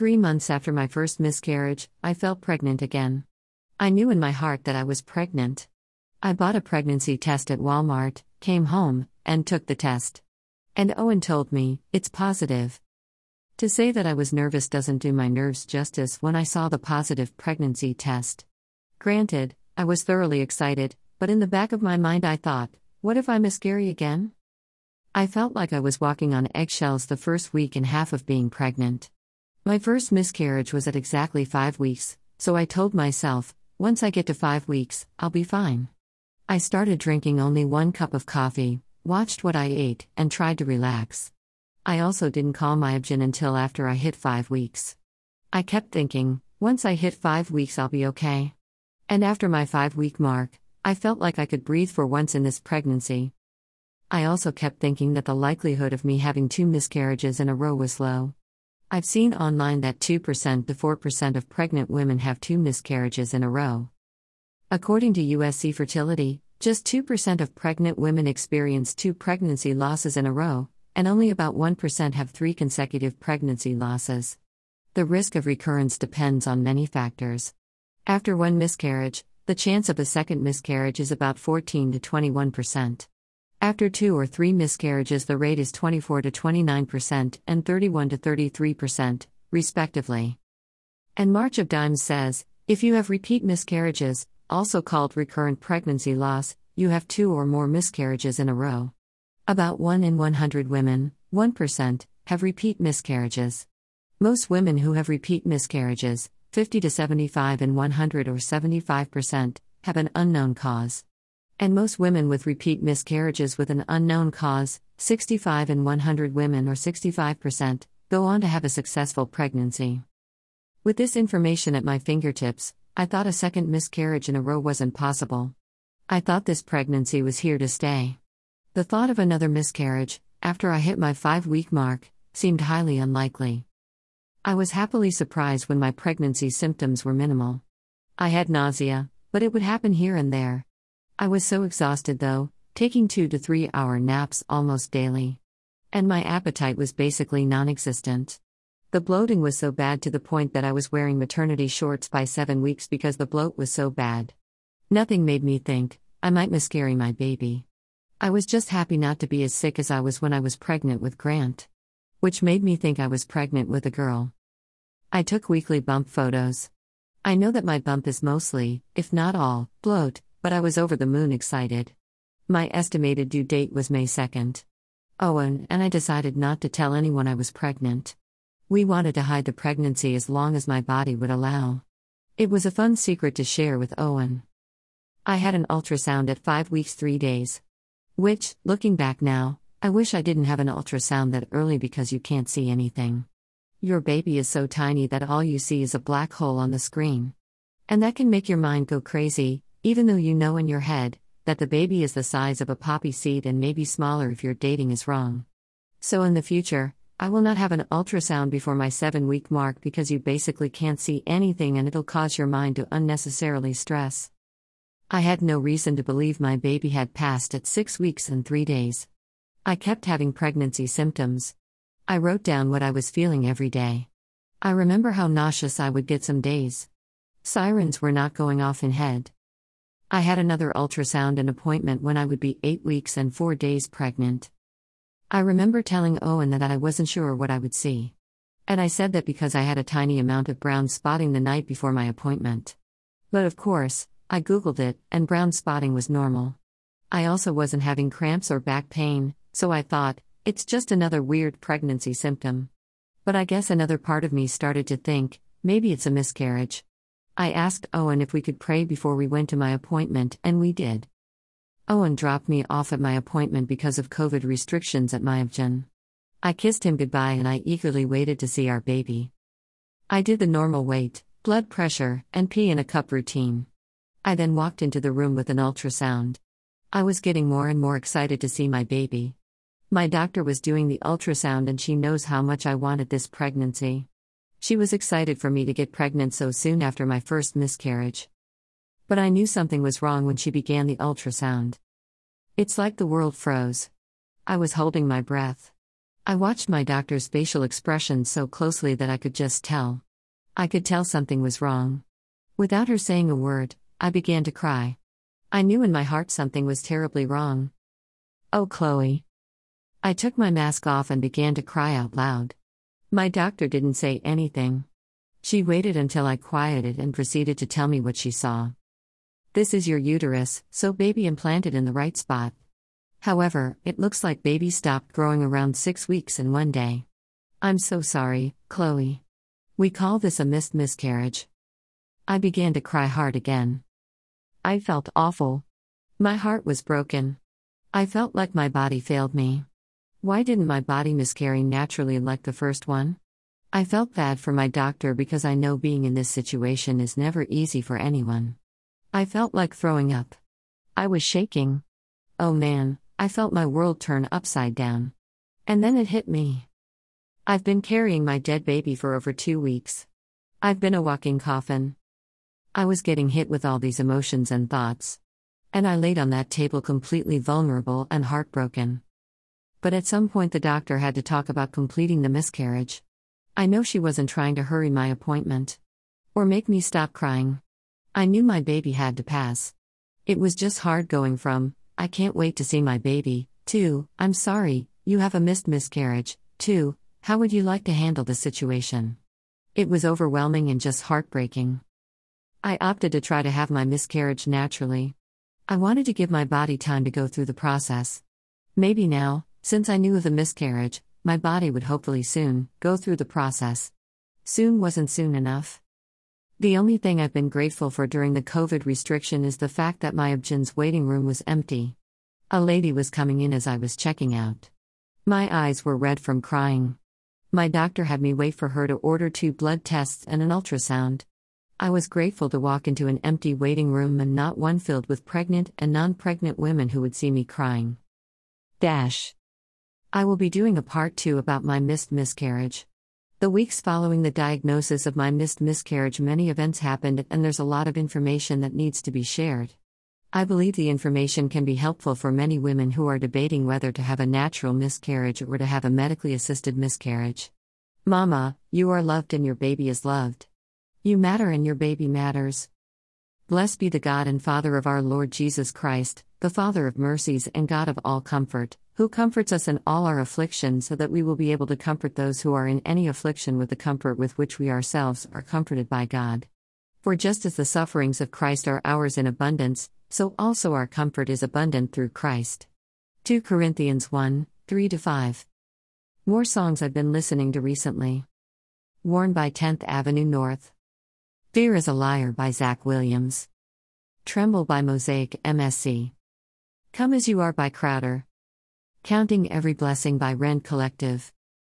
Three months after my first miscarriage, I felt pregnant again. I knew in my heart that I was pregnant. I bought a pregnancy test at Walmart, came home, and took the test. And Owen told me, it's positive. To say that I was nervous doesn't do my nerves justice when I saw the positive pregnancy test. Granted, I was thoroughly excited, but in the back of my mind I thought, what if I miscarry again? I felt like I was walking on eggshells the first week and half of being pregnant. My first miscarriage was at exactly five weeks, so I told myself, once I get to five weeks, I'll be fine. I started drinking only one cup of coffee, watched what I ate, and tried to relax. I also didn't call my OB-GYN until after I hit five weeks. I kept thinking, once I hit five weeks, I'll be okay. And after my five week mark, I felt like I could breathe for once in this pregnancy. I also kept thinking that the likelihood of me having two miscarriages in a row was low. I've seen online that 2% to 4% of pregnant women have two miscarriages in a row. According to USC Fertility, just 2% of pregnant women experience two pregnancy losses in a row, and only about 1% have three consecutive pregnancy losses. The risk of recurrence depends on many factors. After one miscarriage, the chance of a second miscarriage is about 14 to 21%. After two or three miscarriages, the rate is 24 to 29% and 31 to 33%, respectively. And March of Dimes says if you have repeat miscarriages, also called recurrent pregnancy loss, you have two or more miscarriages in a row. About 1 in 100 women, 1%, have repeat miscarriages. Most women who have repeat miscarriages, 50 to 75 in 100 or 75%, have an unknown cause. And most women with repeat miscarriages with an unknown cause, 65 in 100 women or 65%, go on to have a successful pregnancy. With this information at my fingertips, I thought a second miscarriage in a row wasn't possible. I thought this pregnancy was here to stay. The thought of another miscarriage, after I hit my five week mark, seemed highly unlikely. I was happily surprised when my pregnancy symptoms were minimal. I had nausea, but it would happen here and there. I was so exhausted though, taking two to three hour naps almost daily. And my appetite was basically non existent. The bloating was so bad to the point that I was wearing maternity shorts by seven weeks because the bloat was so bad. Nothing made me think, I might miscarry my baby. I was just happy not to be as sick as I was when I was pregnant with Grant. Which made me think I was pregnant with a girl. I took weekly bump photos. I know that my bump is mostly, if not all, bloat, but I was over the moon excited. My estimated due date was May 2nd. Owen and I decided not to tell anyone I was pregnant. We wanted to hide the pregnancy as long as my body would allow. It was a fun secret to share with Owen. I had an ultrasound at 5 weeks 3 days. Which, looking back now, I wish I didn't have an ultrasound that early because you can't see anything. Your baby is so tiny that all you see is a black hole on the screen. And that can make your mind go crazy, even though you know in your head that the baby is the size of a poppy seed and maybe smaller if your dating is wrong. So in the future, I will not have an ultrasound before my 7 week mark because you basically can't see anything and it'll cause your mind to unnecessarily stress. I had no reason to believe my baby had passed at 6 weeks and 3 days. I kept having pregnancy symptoms. I wrote down what I was feeling every day. I remember how nauseous I would get some days. Sirens were not going off in head. I had another ultrasound and appointment when I would be 8 weeks and 4 days pregnant. I remember telling Owen that I wasn't sure what I would see. And I said that because I had a tiny amount of brown spotting the night before my appointment. But of course, I googled it, and brown spotting was normal. I also wasn't having cramps or back pain, so I thought, it's just another weird pregnancy symptom. But I guess another part of me started to think, maybe it's a miscarriage. I asked Owen if we could pray before we went to my appointment, and we did. Owen dropped me off at my appointment because of COVID restrictions at my OB-GYN. I kissed him goodbye and I eagerly waited to see our baby. I did the normal weight, blood pressure, and pee in a cup routine. I then walked into the room with an ultrasound. I was getting more and more excited to see my baby. My doctor was doing the ultrasound and she knows how much I wanted this pregnancy. She was excited for me to get pregnant so soon after my first miscarriage. But I knew something was wrong when she began the ultrasound. It's like the world froze. I was holding my breath. I watched my doctor's facial expression so closely that I could just tell. I could tell something was wrong. Without her saying a word, I began to cry. I knew in my heart something was terribly wrong. Oh, Chloe. I took my mask off and began to cry out loud. My doctor didn't say anything. She waited until I quieted and proceeded to tell me what she saw. This is your uterus, so baby implanted in the right spot. However, it looks like baby stopped growing around six weeks in one day. I'm so sorry, Chloe. We call this a missed miscarriage. I began to cry hard again. I felt awful. My heart was broken. I felt like my body failed me. Why didn't my body miscarry naturally like the first one? I felt bad for my doctor because I know being in this situation is never easy for anyone. I felt like throwing up. I was shaking. Oh man, I felt my world turn upside down. And then it hit me. I've been carrying my dead baby for over two weeks. I've been a walking coffin. I was getting hit with all these emotions and thoughts. And I laid on that table completely vulnerable and heartbroken. But at some point, the doctor had to talk about completing the miscarriage. I know she wasn't trying to hurry my appointment. Or make me stop crying. I knew my baby had to pass. It was just hard going from, I can't wait to see my baby. to, I'm sorry, you have a missed miscarriage. 2. How would you like to handle the situation? It was overwhelming and just heartbreaking. I opted to try to have my miscarriage naturally. I wanted to give my body time to go through the process. Maybe now, since I knew of the miscarriage, my body would hopefully soon go through the process. Soon wasn't soon enough. The only thing I've been grateful for during the COVID restriction is the fact that my OB-GYN's waiting room was empty. A lady was coming in as I was checking out. My eyes were red from crying. My doctor had me wait for her to order two blood tests and an ultrasound. I was grateful to walk into an empty waiting room and not one filled with pregnant and non pregnant women who would see me crying. Dash. I will be doing a part two about my missed miscarriage. The weeks following the diagnosis of my missed miscarriage, many events happened, and there's a lot of information that needs to be shared. I believe the information can be helpful for many women who are debating whether to have a natural miscarriage or to have a medically assisted miscarriage. Mama, you are loved and your baby is loved. You matter and your baby matters. Blessed be the God and Father of our Lord Jesus Christ, the Father of mercies and God of all comfort who comforts us in all our affliction, so that we will be able to comfort those who are in any affliction with the comfort with which we ourselves are comforted by God. For just as the sufferings of Christ are ours in abundance, so also our comfort is abundant through Christ. 2 Corinthians 1 3 5. More songs I've been listening to recently. Worn by 10th Avenue North. Fear is a Liar by Zach Williams. Tremble by Mosaic MSC. Come as You Are by Crowder. Counting Every Blessing by Rend Collective.